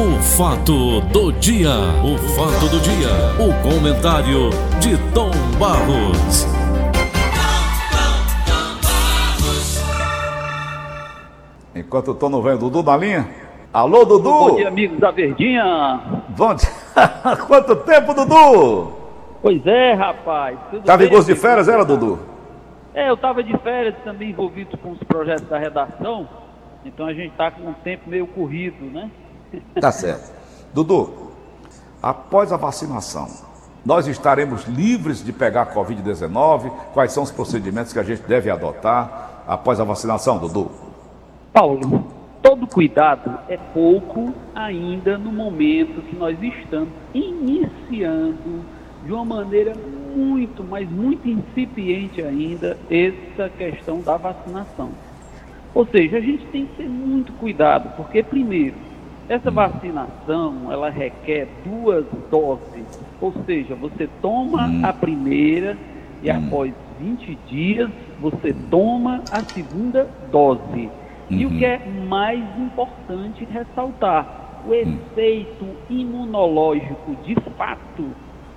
O fato do dia, o fato do dia, o comentário de Tom Barros. Enquanto o Tom não vem, o Dudu na linha. Alô, Dudu! Bom dia, amigos da Verdinha. Bom dia. Quanto tempo, Dudu? Pois é, rapaz. Tudo Tava em gosto de férias, era, Dudu? É, eu tava de férias também envolvido com os projetos da redação. Então a gente tá com um tempo meio corrido, né? Tá certo. Dudu, após a vacinação, nós estaremos livres de pegar a Covid-19? Quais são os procedimentos que a gente deve adotar após a vacinação, Dudu? Paulo, todo cuidado é pouco ainda no momento que nós estamos iniciando de uma maneira muito, mas muito incipiente ainda essa questão da vacinação. Ou seja, a gente tem que ter muito cuidado, porque primeiro, essa vacinação, ela requer duas doses, ou seja, você toma a primeira e após 20 dias você toma a segunda dose. E o que é mais importante ressaltar, o efeito imunológico de fato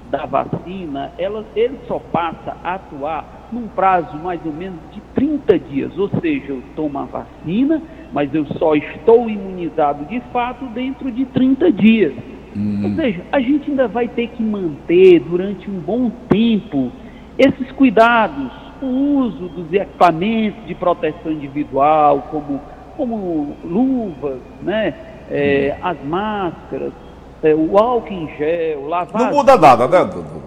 da vacina, ela, ele só passa a atuar num prazo mais ou menos de 30 dias. Ou seja, eu tomo a vacina, mas eu só estou imunizado de fato dentro de 30 dias. Ou seja, a gente ainda vai ter que manter durante um bom tempo esses cuidados, o uso dos equipamentos de proteção individual, como, como luvas, né? É, as máscaras, é, o álcool em gel, lavar. Não muda nada, né, Dudu?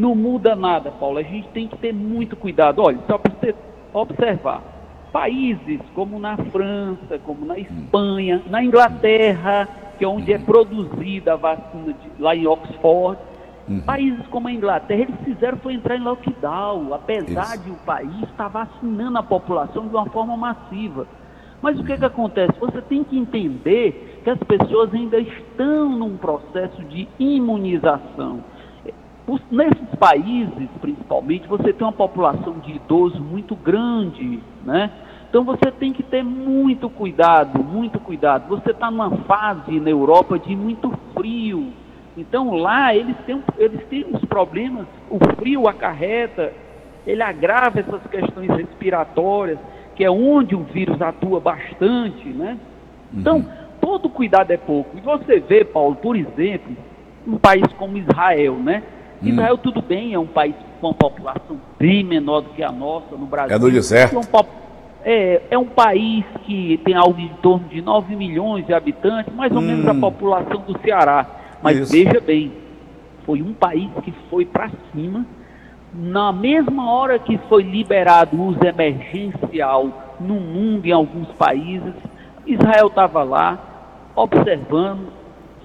não muda nada, Paulo. A gente tem que ter muito cuidado. Olha, só para você observar. Países como na França, como na Espanha, na Inglaterra, que é onde é produzida a vacina de- lá em Oxford, países como a Inglaterra, eles fizeram foi entrar em lockdown, apesar Isso. de o país estar vacinando a população de uma forma massiva. Mas o que, que acontece? Você tem que entender que as pessoas ainda estão num processo de imunização. Os- Nesses países, principalmente, você tem uma população de idosos muito grande, né? Então você tem que ter muito cuidado, muito cuidado. Você está numa fase na Europa de muito frio. Então lá eles têm, eles têm uns problemas, o frio acarreta, ele agrava essas questões respiratórias, que é onde o vírus atua bastante, né? Então, todo cuidado é pouco. E você vê, Paulo, por exemplo, um país como Israel, né? Israel, tudo bem, é um país com uma população bem menor do que a nossa no Brasil. É no deserto. É um, é, é um país que tem algo em torno de 9 milhões de habitantes, mais ou menos a população do Ceará. Mas Isso. veja bem, foi um país que foi para cima. Na mesma hora que foi liberado o uso emergencial no mundo, em alguns países, Israel estava lá observando,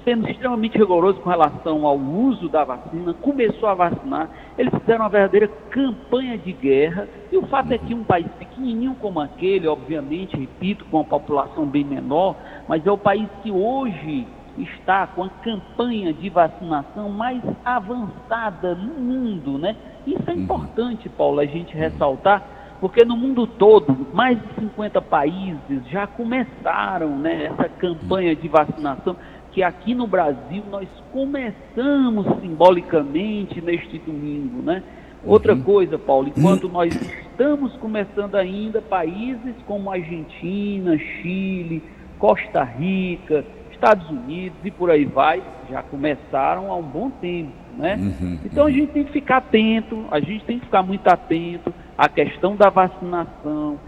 sendo extremamente rigoroso com relação ao uso da vacina, começou a vacinar, eles fizeram uma verdadeira campanha de guerra, e o fato é que um país pequenininho como aquele, obviamente, repito, com uma população bem menor, mas é o país que hoje está com a campanha de vacinação mais avançada no mundo, né? Isso é importante, Paulo, a gente ressaltar, porque no mundo todo, mais de 50 países já começaram né, essa campanha de vacinação, que aqui no Brasil nós começamos simbolicamente neste domingo, né? Outra coisa, Paulo, enquanto nós estamos começando ainda, países como Argentina, Chile, Costa Rica, Estados Unidos e por aí vai, já começaram há um bom tempo, né? Então a gente tem que ficar atento, a gente tem que ficar muito atento à questão da vacinação,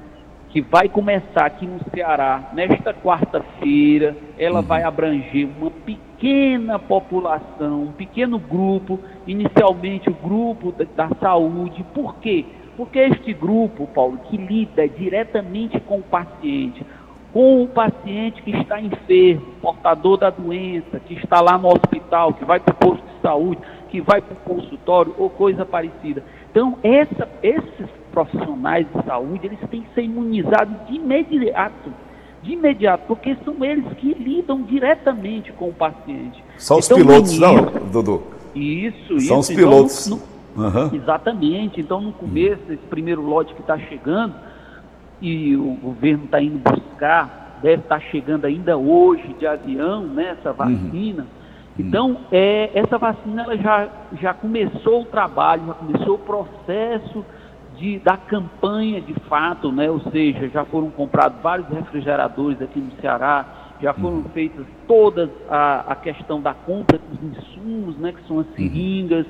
que vai começar aqui no Ceará nesta quarta-feira. Ela vai abranger uma pequena população, um pequeno grupo, inicialmente o grupo da, da saúde. Por quê? Porque este grupo, Paulo, que lida diretamente com o paciente, com o paciente que está enfermo, portador da doença, que está lá no hospital, que vai para o posto de saúde, que vai para o consultório ou coisa parecida. Então, essa, esses profissionais de saúde, eles têm que ser imunizados de imediato. De imediato, porque são eles que lidam diretamente com o paciente. São os Então, no pilotos, não, Dudu? Isso, São isso. os Então, pilotos. no- no- Aham. Exatamente. Então, no começo, esse primeiro lote que está chegando, e o governo está indo buscar deve estar chegando ainda hoje de avião, né, essa uhum. vacina. Uhum. Então, é, essa vacina ela já, já começou o trabalho, já começou o processo de, da campanha de fato, né? ou seja, já foram comprados vários refrigeradores aqui no Ceará, já foram uhum. feitas todas a, a questão da compra dos insumos, né? que são as uhum. seringas,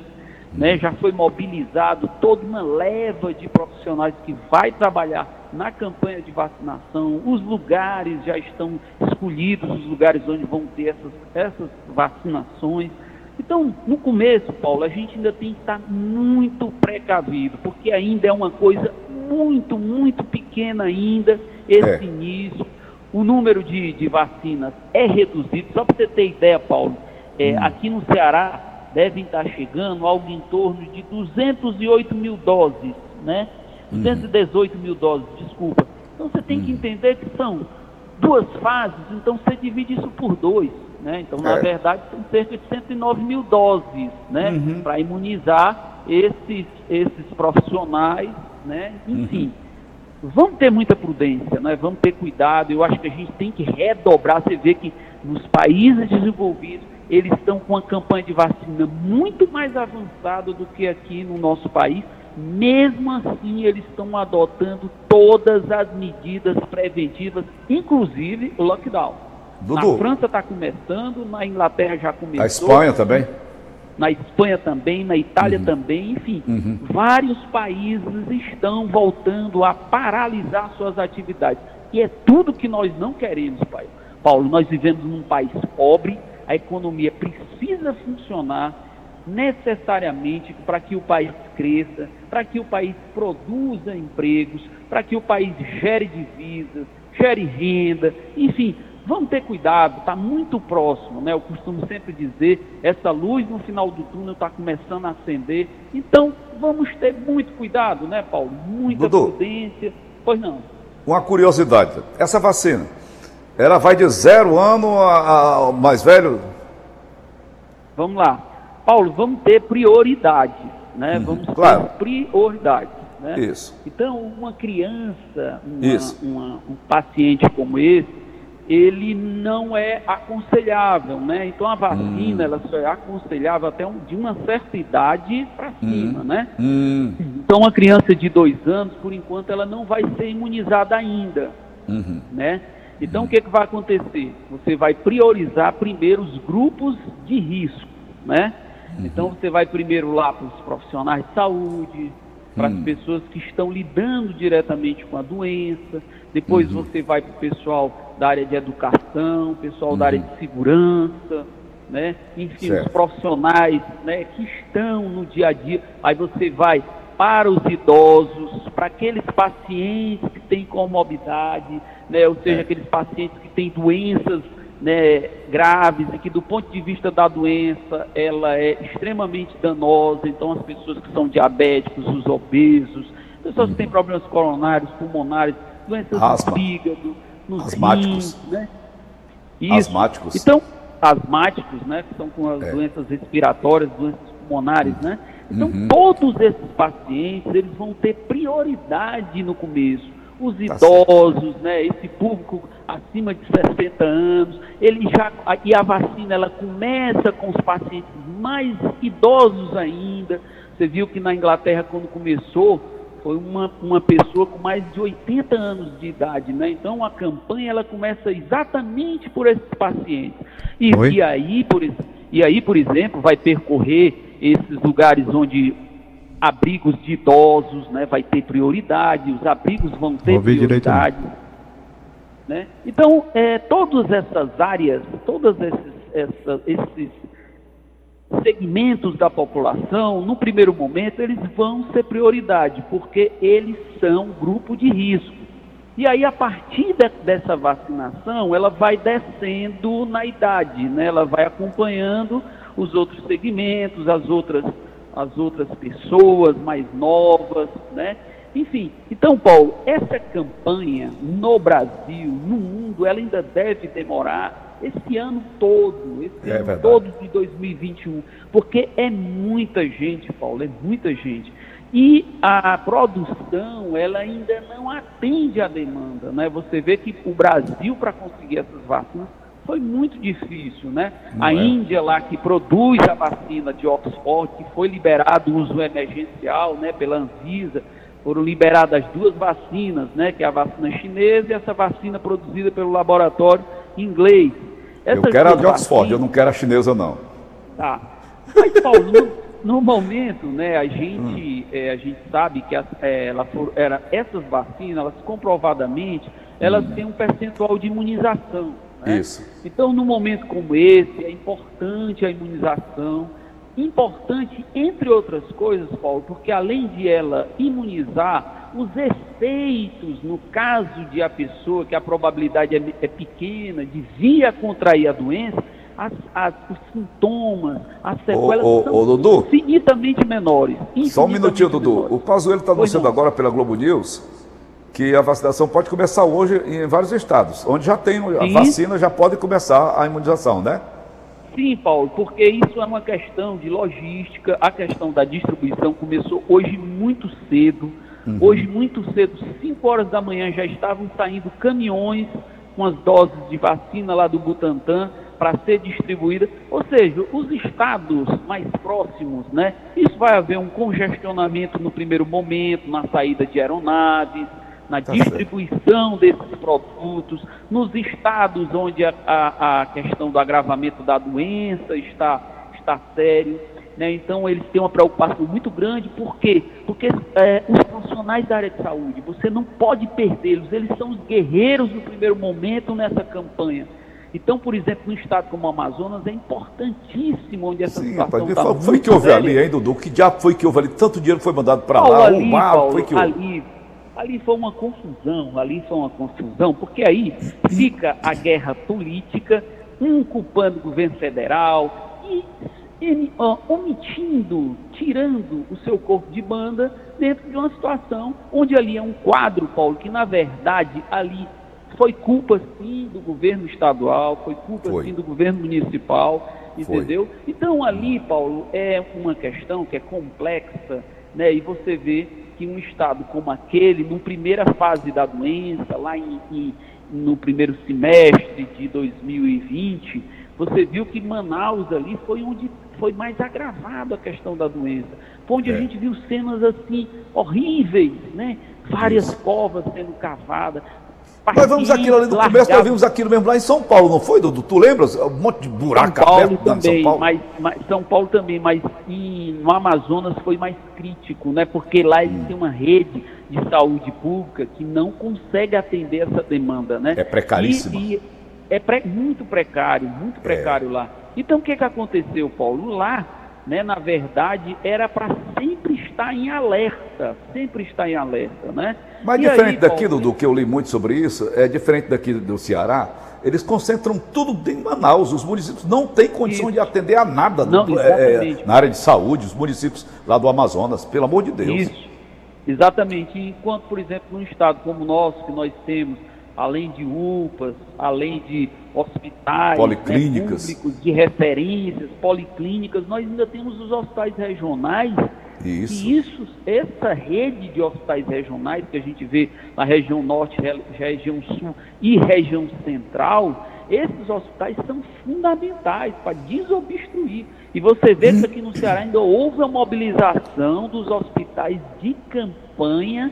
né? já foi mobilizado toda uma leva de profissionais que vai trabalhar na campanha de vacinação, os lugares já estão escolhidos, os lugares onde vão ter essas, essas vacinações. Então, no começo, Paulo, a gente ainda tem que estar muito precavido, porque ainda é uma coisa muito, muito pequena ainda esse é. início. O número de, de vacinas é reduzido. Só para você ter ideia, Paulo, é, hum. aqui no Ceará devem estar chegando algo em torno de 208 mil doses, né? 218 uhum. mil doses, desculpa. Então você tem que uhum. entender que são duas fases, então você divide isso por dois. Né? Então, na é. verdade, são cerca de 109 mil doses né? Uhum. para imunizar esses, esses profissionais. Né? Enfim, uhum. vamos ter muita prudência, né? vamos ter cuidado. Eu acho que a gente tem que redobrar. Você vê que nos países desenvolvidos, eles estão com uma campanha de vacina muito mais avançada do que aqui no nosso país. Mesmo assim, eles estão adotando todas as medidas preventivas, inclusive o lockdown. Dudu. Na França está começando, na Inglaterra já começou. Na Espanha também? Na Espanha também, na Itália uhum. também, enfim. Uhum. Vários países estão voltando a paralisar suas atividades. E é tudo que nós não queremos, pai. Paulo, nós vivemos num país pobre, a economia precisa funcionar necessariamente para que o país cresça, para que o país produza empregos, para que o país gere divisas, gere renda, enfim, vamos ter cuidado, está muito próximo, né? Eu costumo sempre dizer, essa luz no final do túnel está começando a acender, então vamos ter muito cuidado, né, Paulo? Muita Dudu, prudência. Pois não. Uma curiosidade, essa vacina, ela vai de zero ano ao mais velho? Vamos lá. Paulo, vamos ter prioridade, né? Uhum, vamos claro. ter prioridade. Né? Isso. Então, uma criança, uma, uma, um paciente como esse, ele não é aconselhável, né? Então a vacina, hum. ela só é aconselhável até um, de uma certa idade para cima, hum. né? Hum. Então uma criança de dois anos, por enquanto, ela não vai ser imunizada ainda, uhum. né? Então o que, que vai acontecer? Você vai priorizar primeiro os grupos de risco, né? Uhum. Então você vai primeiro lá para os profissionais de saúde, para as pessoas que estão lidando diretamente com a doença, depois uhum. você vai para o pessoal da área de educação, pessoal uhum. da área de segurança, né? enfim, certo. os profissionais né, que estão no dia a dia. Aí você vai para os idosos, para aqueles pacientes que têm comorbidade, né? ou seja, é. aqueles pacientes que têm doenças né, graves e que do ponto de vista da doença ela é extremamente danosa, então as pessoas que são diabéticos, os obesos, pessoas que têm problemas coronários, pulmonares, doenças Asma. do fígado, nos asmáticos. rins, né? Isso. Asmáticos. Então, asmáticos, né, que são com as é. doenças respiratórias, doenças pulmonares, né? Então, uhum. todos esses pacientes, eles vão ter prioridade no começo os tá idosos, né, esse público acima de 60 anos, ele já e a vacina ela começa com os pacientes mais idosos ainda. Você viu que na Inglaterra quando começou foi uma, uma pessoa com mais de 80 anos de idade, né? Então a campanha ela começa exatamente por esses pacientes. E, e aí por e aí por exemplo vai percorrer esses lugares onde abrigos de idosos, né, vai ter prioridade, os abrigos vão ter prioridade. Né? Então, é, todas essas áreas, todos esses, essa, esses segmentos da população, no primeiro momento, eles vão ser prioridade, porque eles são grupo de risco. E aí, a partir de, dessa vacinação, ela vai descendo na idade, né? ela vai acompanhando os outros segmentos, as outras as outras pessoas mais novas, né? Enfim, então, Paulo, essa campanha no Brasil, no mundo, ela ainda deve demorar esse ano todo, esse é ano verdade. todo de 2021, porque é muita gente, Paulo, é muita gente. e a produção ela ainda não atende à demanda, né? Você vê que o Brasil para conseguir essas vacinas foi muito difícil, né? Não a é? Índia lá que produz a vacina de Oxford, que foi liberado o uso emergencial, né, pela Anvisa, foram liberadas duas vacinas, né, que é a vacina chinesa e essa vacina produzida pelo laboratório inglês. Essas eu quero a de Oxford, vacinas... eu não quero a chinesa não. Tá. Mas Paulo, no, no, momento, né, a gente, hum. é, a gente sabe que as, é, ela for, era, essas vacinas, elas comprovadamente, elas hum. têm um percentual de imunização. Né? Isso. Então, num momento como esse, é importante a imunização. Importante, entre outras coisas, Paulo, porque além de ela imunizar, os efeitos, no caso de a pessoa que a probabilidade é, é pequena de vir a contrair a doença, as, as, os sintomas, as sequelas ô, ô, são ô, Dudu, infinitamente menores. Infinitamente só um minutinho, Dudu. Menores. O Pazuello está anunciando agora pela Globo News que a vacinação pode começar hoje em vários estados, onde já tem a Sim. vacina, já pode começar a imunização, né? Sim, Paulo, porque isso é uma questão de logística, a questão da distribuição começou hoje muito cedo. Uhum. Hoje, muito cedo, 5 horas da manhã, já estavam saindo caminhões com as doses de vacina lá do Butantan para ser distribuída. Ou seja, os estados mais próximos, né? Isso vai haver um congestionamento no primeiro momento, na saída de aeronaves, na tá distribuição certo. desses produtos, nos estados onde a, a, a, questão do agravamento da doença está, está sério. Né? Então, eles têm uma preocupação muito grande, por quê? Porque é, os profissionais da área de saúde, você não pode perdê-los, eles são os guerreiros no primeiro momento nessa campanha. Então, por exemplo, no estado como o Amazonas, é importantíssimo onde essa Sim, situação está foi, foi que houve ali, hein, Dudu? Que diabo foi que houve ali? Tanto dinheiro foi mandado para lá, ali, o mar, Paulo, foi que houve? Ali, ali foi uma confusão, ali foi uma confusão, porque aí fica a guerra política, um culpando o governo federal e ele, ó, omitindo, tirando o seu corpo de banda dentro de uma situação onde ali é um quadro, Paulo, que na verdade ali foi culpa sim do governo estadual, foi culpa foi. sim do governo municipal, entendeu? Foi. Então ali, Paulo, é uma questão que é complexa, né? E você vê que um estado como aquele, na primeira fase da doença, lá em, em, no primeiro semestre de 2020, você viu que Manaus ali foi onde foi mais agravada a questão da doença. Foi onde é. a gente viu cenas assim horríveis, né? Várias Isso. covas sendo cavadas, nós vimos aquilo ali no começo, nós vimos aquilo mesmo lá em São Paulo, não foi, Dudu? Tu lembras? Um monte de buraco São Paulo aberto também, São Paulo. Mas, mas, São Paulo também, mas em, no Amazonas foi mais crítico, né? Porque lá eles hum. têm uma rede de saúde pública que não consegue atender essa demanda, né? É precaríssimo. E, e é pré, muito precário, muito precário é. lá. Então o que, que aconteceu, Paulo? Lá né, na verdade, era para sempre estar em alerta, sempre estar em alerta, né? Mas e diferente aí, daqui, Paulo, do que eu li muito sobre isso, é diferente daqui do Ceará, eles concentram tudo em Manaus, os municípios não têm condição isso. de atender a nada não, do, é, é, na área de saúde, os municípios lá do Amazonas, pelo amor de Deus. Isso, exatamente, enquanto, por exemplo, num estado como o nosso, que nós temos além de UPAs, além de hospitais policlínicas. Né, públicos de referências, policlínicas, nós ainda temos os hospitais regionais. Isso. E isso, essa rede de hospitais regionais que a gente vê na região norte, região sul e região central, esses hospitais são fundamentais para desobstruir. E você vê que aqui no Ceará ainda houve a mobilização dos hospitais de campanha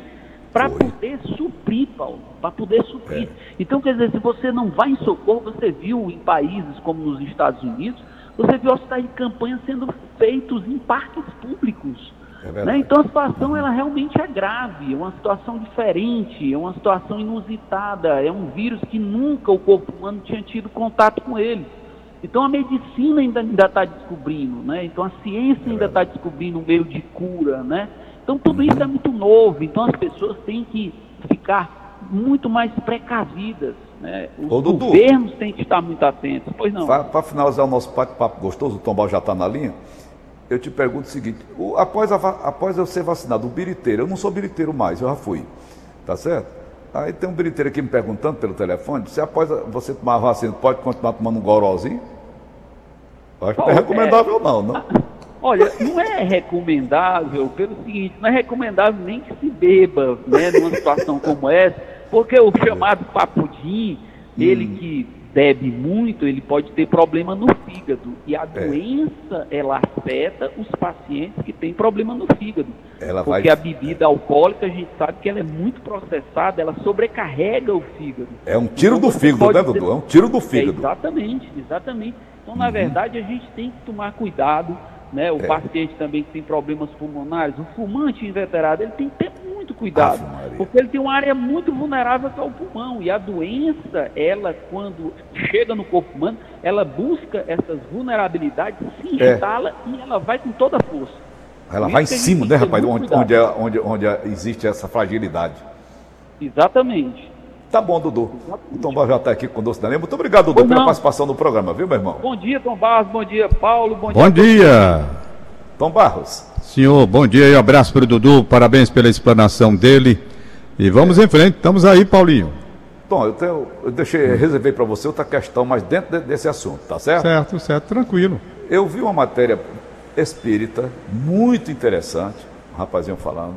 para poder suprir, Paulo, para poder suprir. É. Então, quer dizer, se você não vai em socorro, você viu em países como nos Estados Unidos, você viu hospitais de campanha sendo feitos em parques públicos. É né? Então a situação ela realmente é grave, é uma situação diferente, é uma situação inusitada, é um vírus que nunca o corpo humano tinha tido contato com ele. Então a medicina ainda está descobrindo, né? Então a ciência é ainda está descobrindo um meio de cura, né? Então tudo isso é muito novo, então as pessoas têm que ficar muito mais precavidas. Né? Os Ô, governos têm que estar muito atentos. Pois não. Para finalizar o nosso bate-papo gostoso, o Tombal já está na linha. Eu te pergunto o seguinte: o, após, a, após eu ser vacinado, o biriteiro, eu não sou biriteiro mais, eu já fui, tá certo? Aí tem um biriteiro aqui me perguntando pelo telefone se após você tomar a vacina, pode continuar tomando um gorozinho? Acho que não é recomendável, não, não. Olha, não é recomendável, pelo seguinte, não é recomendável nem que se beba, né, numa situação como essa, porque o chamado papudim, ele hum. que bebe muito, ele pode ter problema no fígado. E a é. doença, ela afeta os pacientes que têm problema no fígado. Ela porque vai... a bebida alcoólica, a gente sabe que ela é muito processada, ela sobrecarrega o fígado. É um tiro então, do fígado, né, Dudu? É um tiro do fígado. É, exatamente, exatamente. Então, na uhum. verdade, a gente tem que tomar cuidado né? O é. paciente também que tem problemas pulmonares, o fumante inveterado, ele tem que ter muito cuidado, porque ele tem uma área muito vulnerável que é o pulmão, e a doença, ela quando chega no corpo humano, ela busca essas vulnerabilidades, se é. instala é. e ela vai com toda a força. Ela vai em cima, né, rapaz, onde, onde, onde, onde existe essa fragilidade. Exatamente. Tá bom, Dudu. O Tom Barros já está aqui conosco também. Muito obrigado, Dudu, pela participação no programa, viu, meu irmão? Bom dia, Tom Barros. Bom dia, Paulo. Bom dia. Bom dia. Tom Barros. Senhor, bom dia e um abraço para o Dudu. Parabéns pela explanação dele. E vamos em frente. Estamos aí, Paulinho. Tom, eu, tenho, eu deixei, reservei para você outra questão, mas dentro desse assunto, tá certo? Certo, certo, tranquilo. Eu vi uma matéria espírita muito interessante, um rapazinho falando,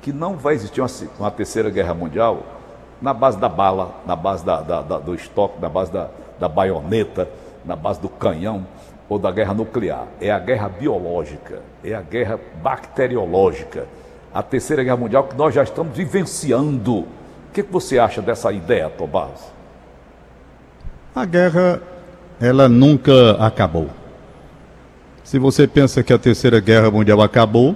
que não vai existir uma, uma terceira guerra mundial na base da bala, na base da, da, da, do estoque, na base da, da baioneta, na base do canhão ou da guerra nuclear. É a guerra biológica, é a guerra bacteriológica. A terceira guerra mundial que nós já estamos vivenciando. O que, que você acha dessa ideia, Tomás? A guerra, ela nunca acabou. Se você pensa que a terceira guerra mundial acabou,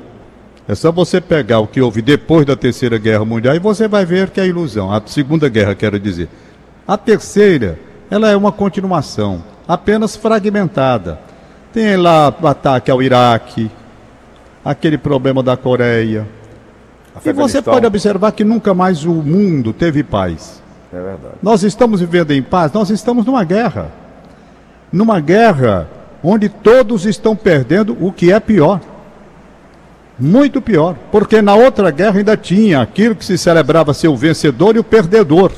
é só você pegar o que houve depois da Terceira Guerra Mundial e você vai ver que é ilusão. A Segunda Guerra, quero dizer. A terceira, ela é uma continuação, apenas fragmentada. Tem lá o ataque ao Iraque, aquele problema da Coreia. E você pode observar que nunca mais o mundo teve paz. É verdade. Nós estamos vivendo em paz, nós estamos numa guerra. Numa guerra onde todos estão perdendo o que é pior muito pior, porque na outra guerra ainda tinha aquilo que se celebrava ser o vencedor e o perdedor.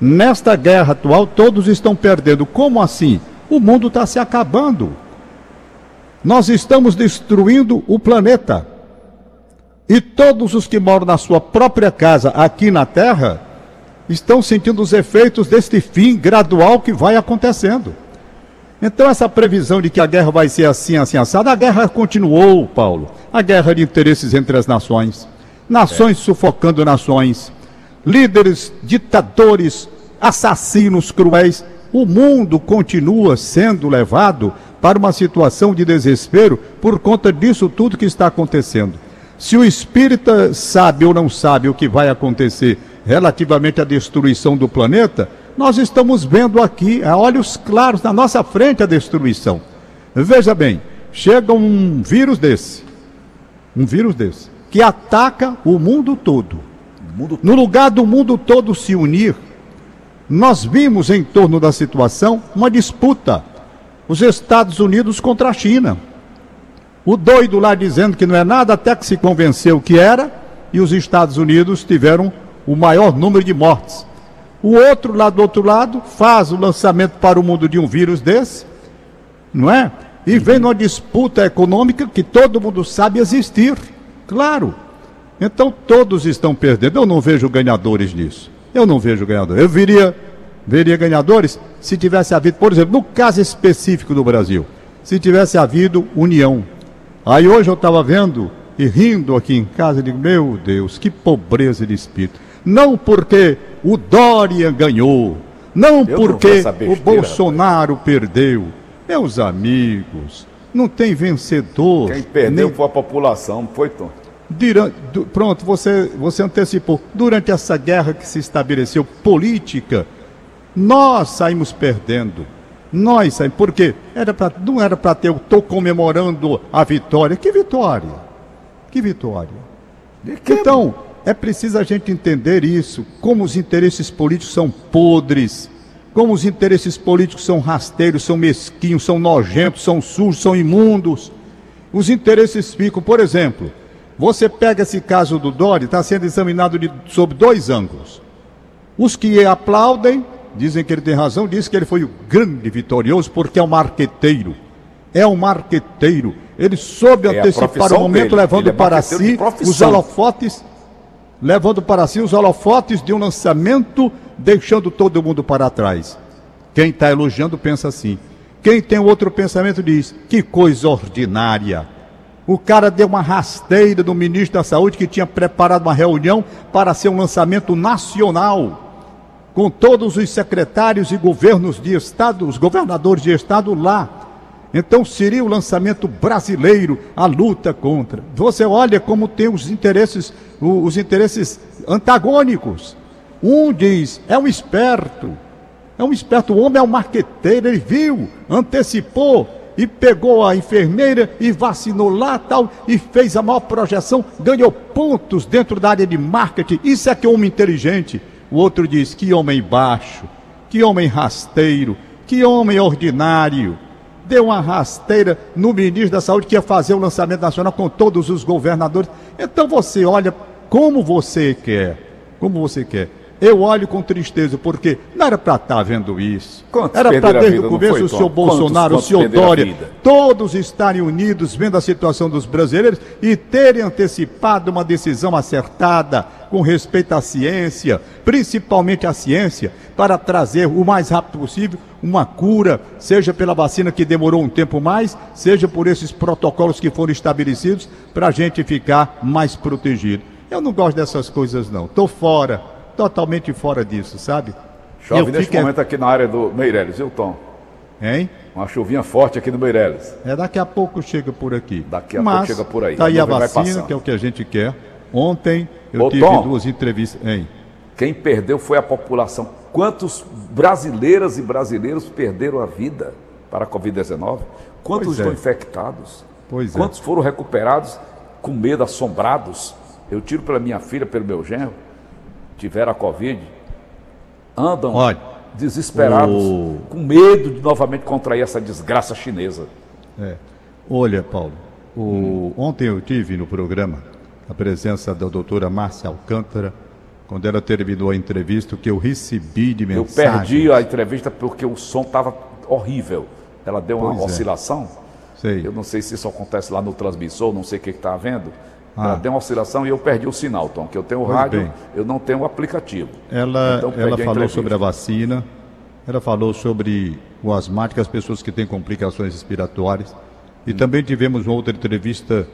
Nesta guerra atual, todos estão perdendo. Como assim? O mundo está se acabando. Nós estamos destruindo o planeta. E todos os que moram na sua própria casa aqui na Terra estão sentindo os efeitos deste fim gradual que vai acontecendo. Então, essa previsão de que a guerra vai ser assim, assim, assada, a guerra continuou, Paulo. A guerra de interesses entre as nações. Nações é. sufocando nações. Líderes, ditadores, assassinos cruéis. O mundo continua sendo levado para uma situação de desespero por conta disso tudo que está acontecendo. Se o espírita sabe ou não sabe o que vai acontecer relativamente à destruição do planeta, nós estamos vendo aqui, a olhos claros, na nossa frente, a destruição. Veja bem, chega um vírus desse, um vírus desse, que ataca o mundo todo. Mundo no lugar do mundo todo se unir, nós vimos em torno da situação uma disputa. Os Estados Unidos contra a China. O doido lá dizendo que não é nada, até que se convenceu que era, e os Estados Unidos tiveram o maior número de mortes. O outro lá do outro lado faz o lançamento para o mundo de um vírus desse, não é? E vem numa disputa econômica que todo mundo sabe existir. Claro. Então todos estão perdendo. Eu não vejo ganhadores nisso. Eu não vejo ganhadores. Eu viria, veria ganhadores se tivesse havido, por exemplo, no caso específico do Brasil, se tivesse havido união. Aí hoje eu estava vendo e rindo aqui em casa, e digo, meu Deus, que pobreza de espírito não porque o Dória ganhou, não Eu porque não o Bolsonaro rapaz. perdeu. Meus amigos, não tem vencedor. Quem perdeu nem... foi a população, foi, Tom? Durante, pronto, você, você antecipou. Durante essa guerra que se estabeleceu política, nós saímos perdendo. Nós saímos. Por quê? Era pra, não era para ter, eu estou comemorando a vitória. Que vitória? Que vitória? Que, então, é preciso a gente entender isso, como os interesses políticos são podres, como os interesses políticos são rasteiros, são mesquinhos, são nojentos, são sujos, são imundos. Os interesses ficam, por exemplo, você pega esse caso do Dori, está sendo examinado de, sob dois ângulos. Os que aplaudem, dizem que ele tem razão, dizem que ele foi o grande vitorioso porque é um marqueteiro. é um marqueteiro. Ele soube É a antecipar o momento, dele. levando é para si os holofotes, levando para si os holofotes de um lançamento, deixando todo mundo para trás. Quem está elogiando pensa assim. Quem tem outro pensamento diz: que coisa ordinária. O cara deu uma rasteira do ministro da Saúde que tinha preparado uma reunião para ser um lançamento nacional, com todos os secretários e governos de estado, os governadores de estado lá. Então seria o lançamento brasileiro, a luta contra. Você olha como tem os interesses, os interesses antagônicos. Um diz, é um esperto, é um esperto, o homem é um marqueteiro, ele viu, antecipou e pegou a enfermeira e vacinou lá tal e fez a maior projeção, ganhou pontos dentro da área de marketing. Isso é que é homem inteligente. O outro diz: que homem baixo, que homem rasteiro, que homem ordinário. Deu uma rasteira no ministro da Saúde que ia fazer o lançamento nacional com todos os governadores. Então você olha como você quer, como você quer. Eu olho com tristeza, porque não era para estar vendo isso. Quantos era para desde vida, o começo o senhor Bolsonaro, quantos o senhor Dória, todos estarem unidos, vendo a situação dos brasileiros e terem antecipado uma decisão acertada com respeito à ciência, principalmente à ciência, para trazer o mais rápido possível uma cura, seja pela vacina que demorou um tempo mais, seja por esses protocolos que foram estabelecidos para a gente ficar mais protegido. Eu não gosto dessas coisas, não. Estou fora, totalmente fora disso, sabe? Chove Eu neste fico momento aqui na área do Meireles, viu, Tom? Hein? Uma chuvinha forte aqui no Meireles. É, daqui a pouco chega por aqui. Daqui a Mas, pouco chega por aí. Tá aí a vacina, que é o que a gente quer. Ontem eu Ô, tive Tom. duas entrevistas. Hein? Quem perdeu foi a população. Quantos brasileiras e brasileiros perderam a vida para a Covid-19? Quantos Pois é. estão infectados? Pois é. Quantos foram recuperados com medo, assombrados? Eu tiro pela minha filha, pelo meu genro, tiveram a Covid, andam Olha, desesperados, o- com medo de novamente contrair essa desgraça chinesa. É. Olha, Paulo, o- ontem eu tive no programa a presença da doutora Márcia Alcântara, quando ela terminou a entrevista, o que eu recebi de Eu mensagem. perdi a entrevista porque o som estava horrível. Ela deu uma Pois é. oscilação. Sei. Eu não sei se isso acontece lá no transmissor, não sei o que está havendo. Ah. Ela deu uma oscilação e eu perdi o sinal, Tom, que eu tenho o rádio, bem. eu não tenho o aplicativo. Ela, Então, ela falou entrevista. sobre a vacina, ela falou sobre o asmático, as pessoas que têm complicações respiratórias. E também tivemos uma outra entrevista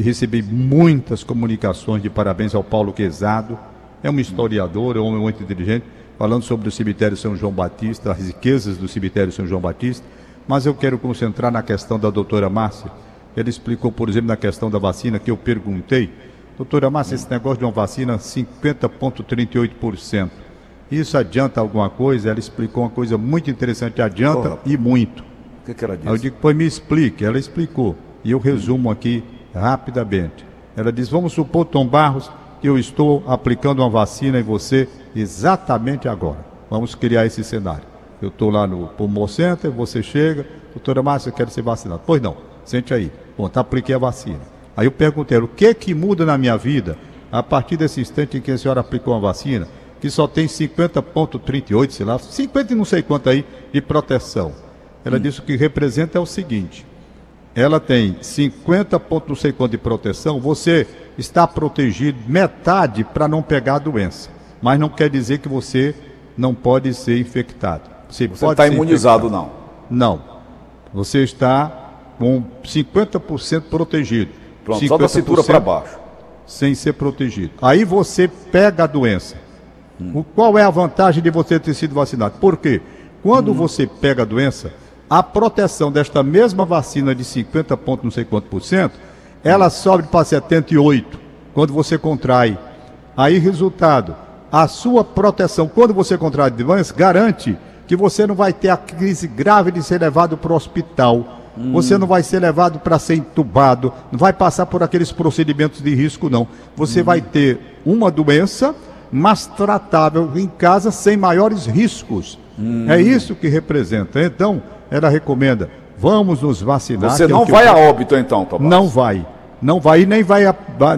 recebi muitas comunicações de parabéns ao Paulo Quezado. É um historiador, é um homem muito inteligente, falando sobre o cemitério São João Batista, as riquezas do cemitério São João Batista. Mas eu quero concentrar na questão da doutora Márcia. Ela explicou, por exemplo, na questão da vacina, que eu perguntei. Doutora Márcia, esse negócio de uma vacina 50,38%. Isso adianta alguma coisa? Ela explicou uma coisa muito interessante, adianta Porra. e muito. O que, que ela Aí eu disse? digo, pois me explique. Ela explicou. E eu resumo aqui rapidamente. Ela diz: Vamos supor, Tom Barros, que eu estou aplicando uma vacina em você exatamente agora. Vamos criar esse cenário. Eu estou lá no Pulmon Center, você chega, doutora Márcia, eu quero ser vacinado. Pois não, sente aí. Bom, tá, apliquei a vacina. Aí eu perguntei, o que que muda na minha vida a partir desse instante em que a senhora aplicou uma vacina, que só tem 50,38, sei lá, 50 e não sei quanto aí de proteção. Ela disse que o que representa é o seguinte: ela tem 50 pontos não sei quanto de proteção, você está protegido metade para não pegar a doença. Mas não quer dizer que você não pode ser infectado. Você, Você pode está imunizado, infectado. não. Não. Você está com 50% protegido. Pronto, só da cintura 50% para baixo. sem ser protegido. Aí você pega a doença. O, qual é a vantagem de você ter sido vacinado? Por quê? Quando você pega a doença, a proteção desta mesma vacina de 50 pontos não sei quanto por cento, ela sobe para 78 quando você contrai. Aí, resultado, a sua proteção quando você contrai doença garante que você não vai ter a crise grave de ser levado para o hospital. Você não vai ser levado para ser entubado, não vai passar por aqueles procedimentos de risco, não. Você vai ter uma doença, mas tratável em casa sem maiores riscos. É isso que representa. Então, ela recomenda: vamos nos vacinar. Você é não vai eu- a óbito, então, Tomás? Não vai. Não vai e nem vai,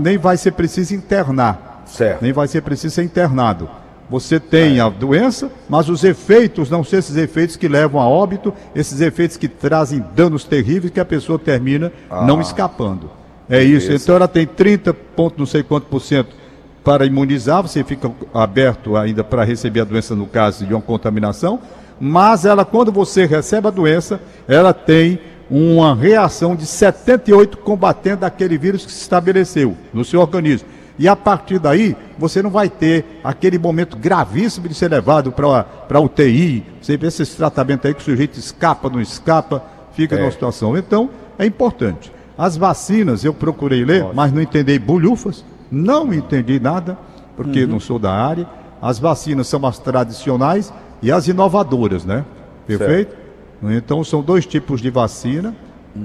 nem vai ser preciso internar. Certo. Nem vai ser preciso ser internado. Você tem a doença, mas os efeitos não são esses efeitos que levam a óbito, esses efeitos que trazem danos terríveis que a pessoa termina não escapando. É isso. Beleza. Então ela tem 30 ponto não sei quanto por cento para imunizar, você fica aberto ainda para receber a doença no caso de uma contaminação, mas ela, quando você recebe a doença, ela tem uma reação de 78 combatendo aquele vírus que se estabeleceu no seu organismo. E a partir daí, você não vai ter aquele momento gravíssimo de ser levado para a UTI. Você vê esse tratamento aí que o sujeito escapa, não escapa, fica É. numa situação. Então, é importante. As vacinas, eu procurei ler, mas não entendi bulhufas, não entendi nada, porque não sou da área. As vacinas são as tradicionais e as inovadoras, né? Perfeito? Então, são dois tipos de vacina,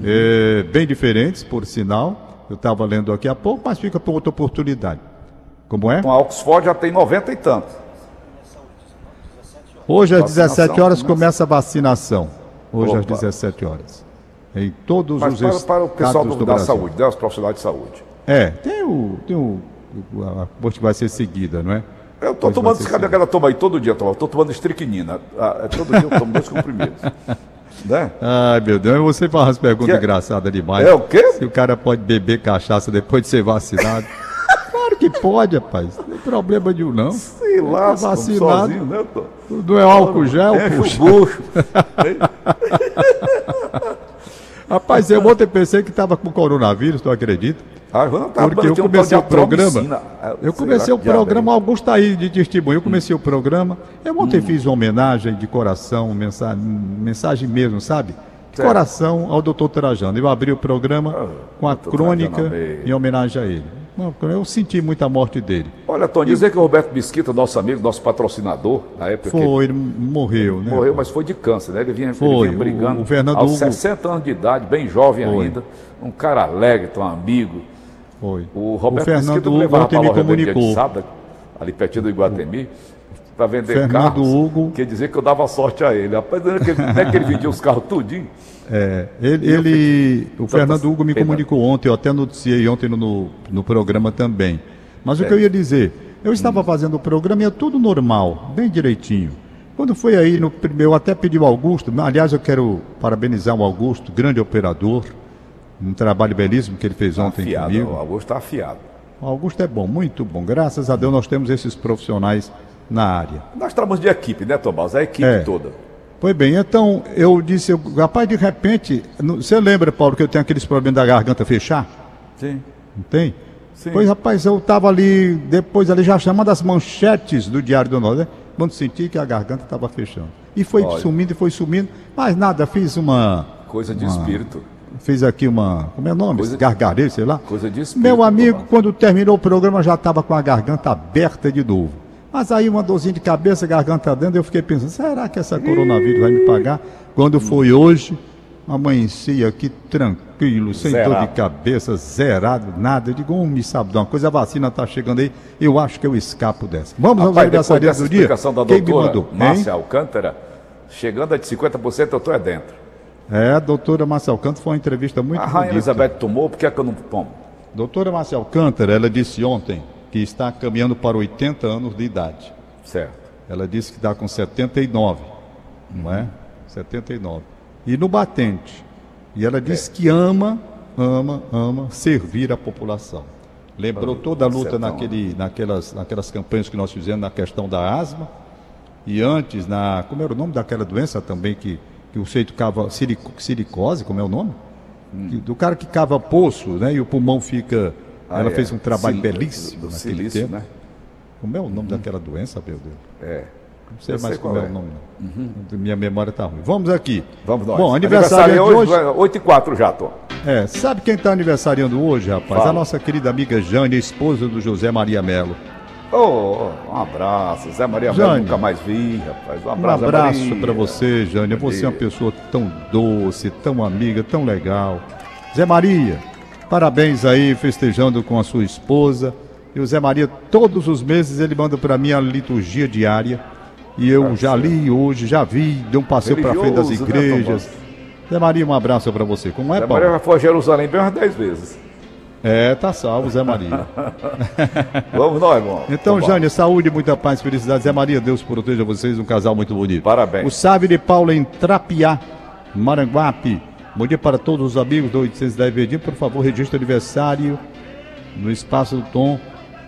eh, bem diferentes, por sinal. Eu estava lendo aqui há pouco, mas fica para outra oportunidade. Como é? Com a Oxford já tem 90 e tanto. Hoje às Vacinação 17 horas começa. a vacinação. Hoje às Opa. 17 horas. Em todos Mas os para, para o pessoal do, do da Brasil. saúde, né, os profissionais de saúde. É, tem o. Tem o a posto que vai ser seguida, não é? Eu tô Pois tomando, ser cadê seguida. aquela toma aí todo dia? Tô tomando estricnina. Ah, é todo dia eu tomo dois comprimidos. né? Ai, meu Deus, você faz umas perguntas Que- engraçadas demais. É o quê? Se o cara pode beber cachaça depois de ser vacinado. claro que pode, rapaz. Não tem problema nenhum, não. Sei lá, Tá vacinado. sozinho, né? Tô... Não é álcool gel, Enche puxa. bucho. Rapaz, eu ontem pensei que estava com coronavírus, tu acredita? Ah, eu não tava, Porque eu um comecei tal o programa. Ah, Eu comecei o é programa. Augusto aí de testemunho. Eu comecei o programa. Eu ontem Hum. fiz uma homenagem de coração, mensagem, mensagem mesmo, sabe? De coração ao doutor Trajano. Eu abri o programa Ah, com a crônica em homenagem a ele. Eu senti muito a morte dele. Olha, Tony, dizer que o Roberto Mesquita, nosso amigo, nosso patrocinador, na época Foi, ele morreu, né? morreu, mas foi de câncer, né? Ele vinha, ele Foi, vinha brigando o- o Fernando aos Hugo- 60 anos de idade, bem jovem Foi. ainda, um cara alegre, um amigo. Foi. O Roberto Fernando Mesquita me Hugo levava ontem para me comunicou. sábado, ali pertinho do Iguatemi, para vender Fernando carros. Hugo- Quer dizer que eu dava sorte a ele. Rapaz, não é que ele, vendia os carros tudinho. É, ele, ele- o Fernando Hugo me comunicou ontem, eu até noticiei ontem no, no, programa também. Mas o É. que eu ia dizer, eu estava fazendo o programa e é tudo normal, bem direitinho. Quando foi aí no primeiro, eu até pedi ao Augusto, aliás, eu quero parabenizar o Augusto, grande operador, um trabalho belíssimo que ele fez ontem afiado, comigo. o Augusto está afiado. O Augusto é bom, muito bom. Graças a Deus nós temos esses profissionais na área. Nós estamos de equipe, né, Tomás? A equipe É. toda. Pois bem, então eu disse, eu, rapaz, de repente, você lembra, Paulo, que eu tenho aqueles problemas da garganta fechar? Sim. Não tem? Sim. Pois, rapaz, eu estava ali, depois ali já chamando as manchetes do Diário do Norte, quando senti que a garganta estava fechando. E foi Olha. sumindo e foi sumindo, mas nada, fiz uma. Coisa de uma- espírito. Fiz aqui uma. Como é o nome? Coisa- Gargarejo, sei lá. Coisa de espírito. Meu amigo, quando terminou o programa, já estava com a garganta aberta de novo. Mas aí uma dorzinha de cabeça, garganta dentro, eu fiquei pensando, será que essa coronavírus vai me pagar? Quando foi hoje, amanheci aqui tranquilo, sem dor de Zerado. cabeça, zerado, nada. Eu digo, homem, sabe de uma coisa, a vacina está chegando aí, eu acho que eu escapo dessa. Vamos Rapaz, depois aniversariantes dessa do dia? explicação da Quem me mandou? Márcia Alcântara, chegando a de 50%, eu estou é dentro. Hein? É, a doutora Marcel Canto foi uma entrevista muito A Rainha bonita. Elizabeth tomou, por que é que eu não tomo? Doutora Marcia Alcântara, ela disse ontem que está caminhando para 80 anos de idade. Certo. Ela disse que está com 79, não é? 79. E no batente. E ela disse que ama, ama, ama servir a população. Lembrou toda a luta Sertão. naquele, naquelas, naquelas campanhas que nós fizemos na questão da asma. E antes, na. Como era o nome daquela doença também que, que o sujeito cava. silico- Silicose, como é o nome? Que- do cara que cava poço, né? E o pulmão fica. Ah, ela é. fez um trabalho Sil- belíssimo Do, do naquele silício, tempo. né? Como é o nome daquela doença, meu Deus? É. Não sei Eu mais sei como é, é. o nome. Não. Minha memória está ruim. Vamos aqui. Vamos nós. Bom, aniversário de hoje. 8 e 4 já, Tom. É, sabe quem está aniversariando hoje, rapaz? Fala. A nossa querida amiga Jane, esposa do José Maria Melo. Ô, um abraço. Zé Maria Melo, Jane. nunca mais vi, rapaz. Um Um abraço, Zé abraço para você, Jane. Você é uma pessoa tão doce, tão amiga, tão legal. Zé Maria, parabéns aí, festejando com a sua esposa. E o Zé Maria, todos os meses, ele manda para mim a liturgia diária. E eu já li hoje, já vi, dei um passeio para frente das né, igrejas. Zé Maria, um abraço para você. Como é, Zé Paulo? Maria já foi a Jerusalém bem umas 10 vezes. É, tá salvo, Zé Maria. Vamos nós, irmão. Então, Vamos. Jânio, saúde, muita paz, felicidade. Zé Maria, Deus proteja vocês, um casal muito bonito. Parabéns. O Sábio de Paula em Trapiá, Maranguape. Bom dia para todos os amigos do 810 Verdinho. Por favor, registre aniversário no Espaço do Tom.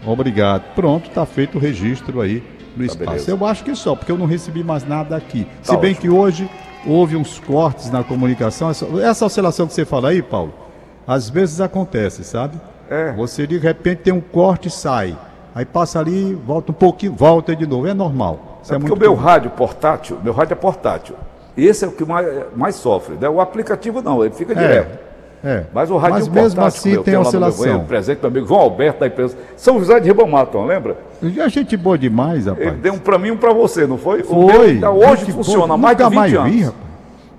Obrigado. Pronto, tá feito o registro aí no espaço. beleza. Eu acho que só, porque eu não recebi mais nada aqui. Tá Se bem ótimo. que hoje houve uns cortes na comunicação. Essa, essa oscilação que você fala aí, Paulo, às vezes acontece, sabe? É. Você de repente tem um corte e sai. Aí passa ali, volta um pouquinho, volta de novo. É normal. Isso É é, porque muito o meu comum. rádio portátil, meu rádio é portátil. Esse é o que mais, mais sofre. Né? O aplicativo não, ele fica direto. É. Mas o rádio Mas mesmo assim meu, eu tem tenho lá no meu oscilação. banheiro, presente do meu amigo João Alberto da empresa. São José de Ribamar, lembra? A gente boa demais, rapaz. Ele deu um pra mim e um pra você, não foi? O Foi. meu ainda hoje Gente funciona boa. mais de Nunca 20 mais anos. vi, rapaz.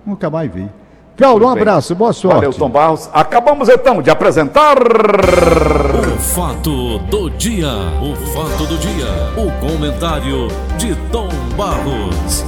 Nunca mais vi. Paulo, um abraço, boa sorte. Valeu, Tom Barros. Acabamos então de apresentar. O fato do dia. O fato do dia. O comentário de Tom Barros.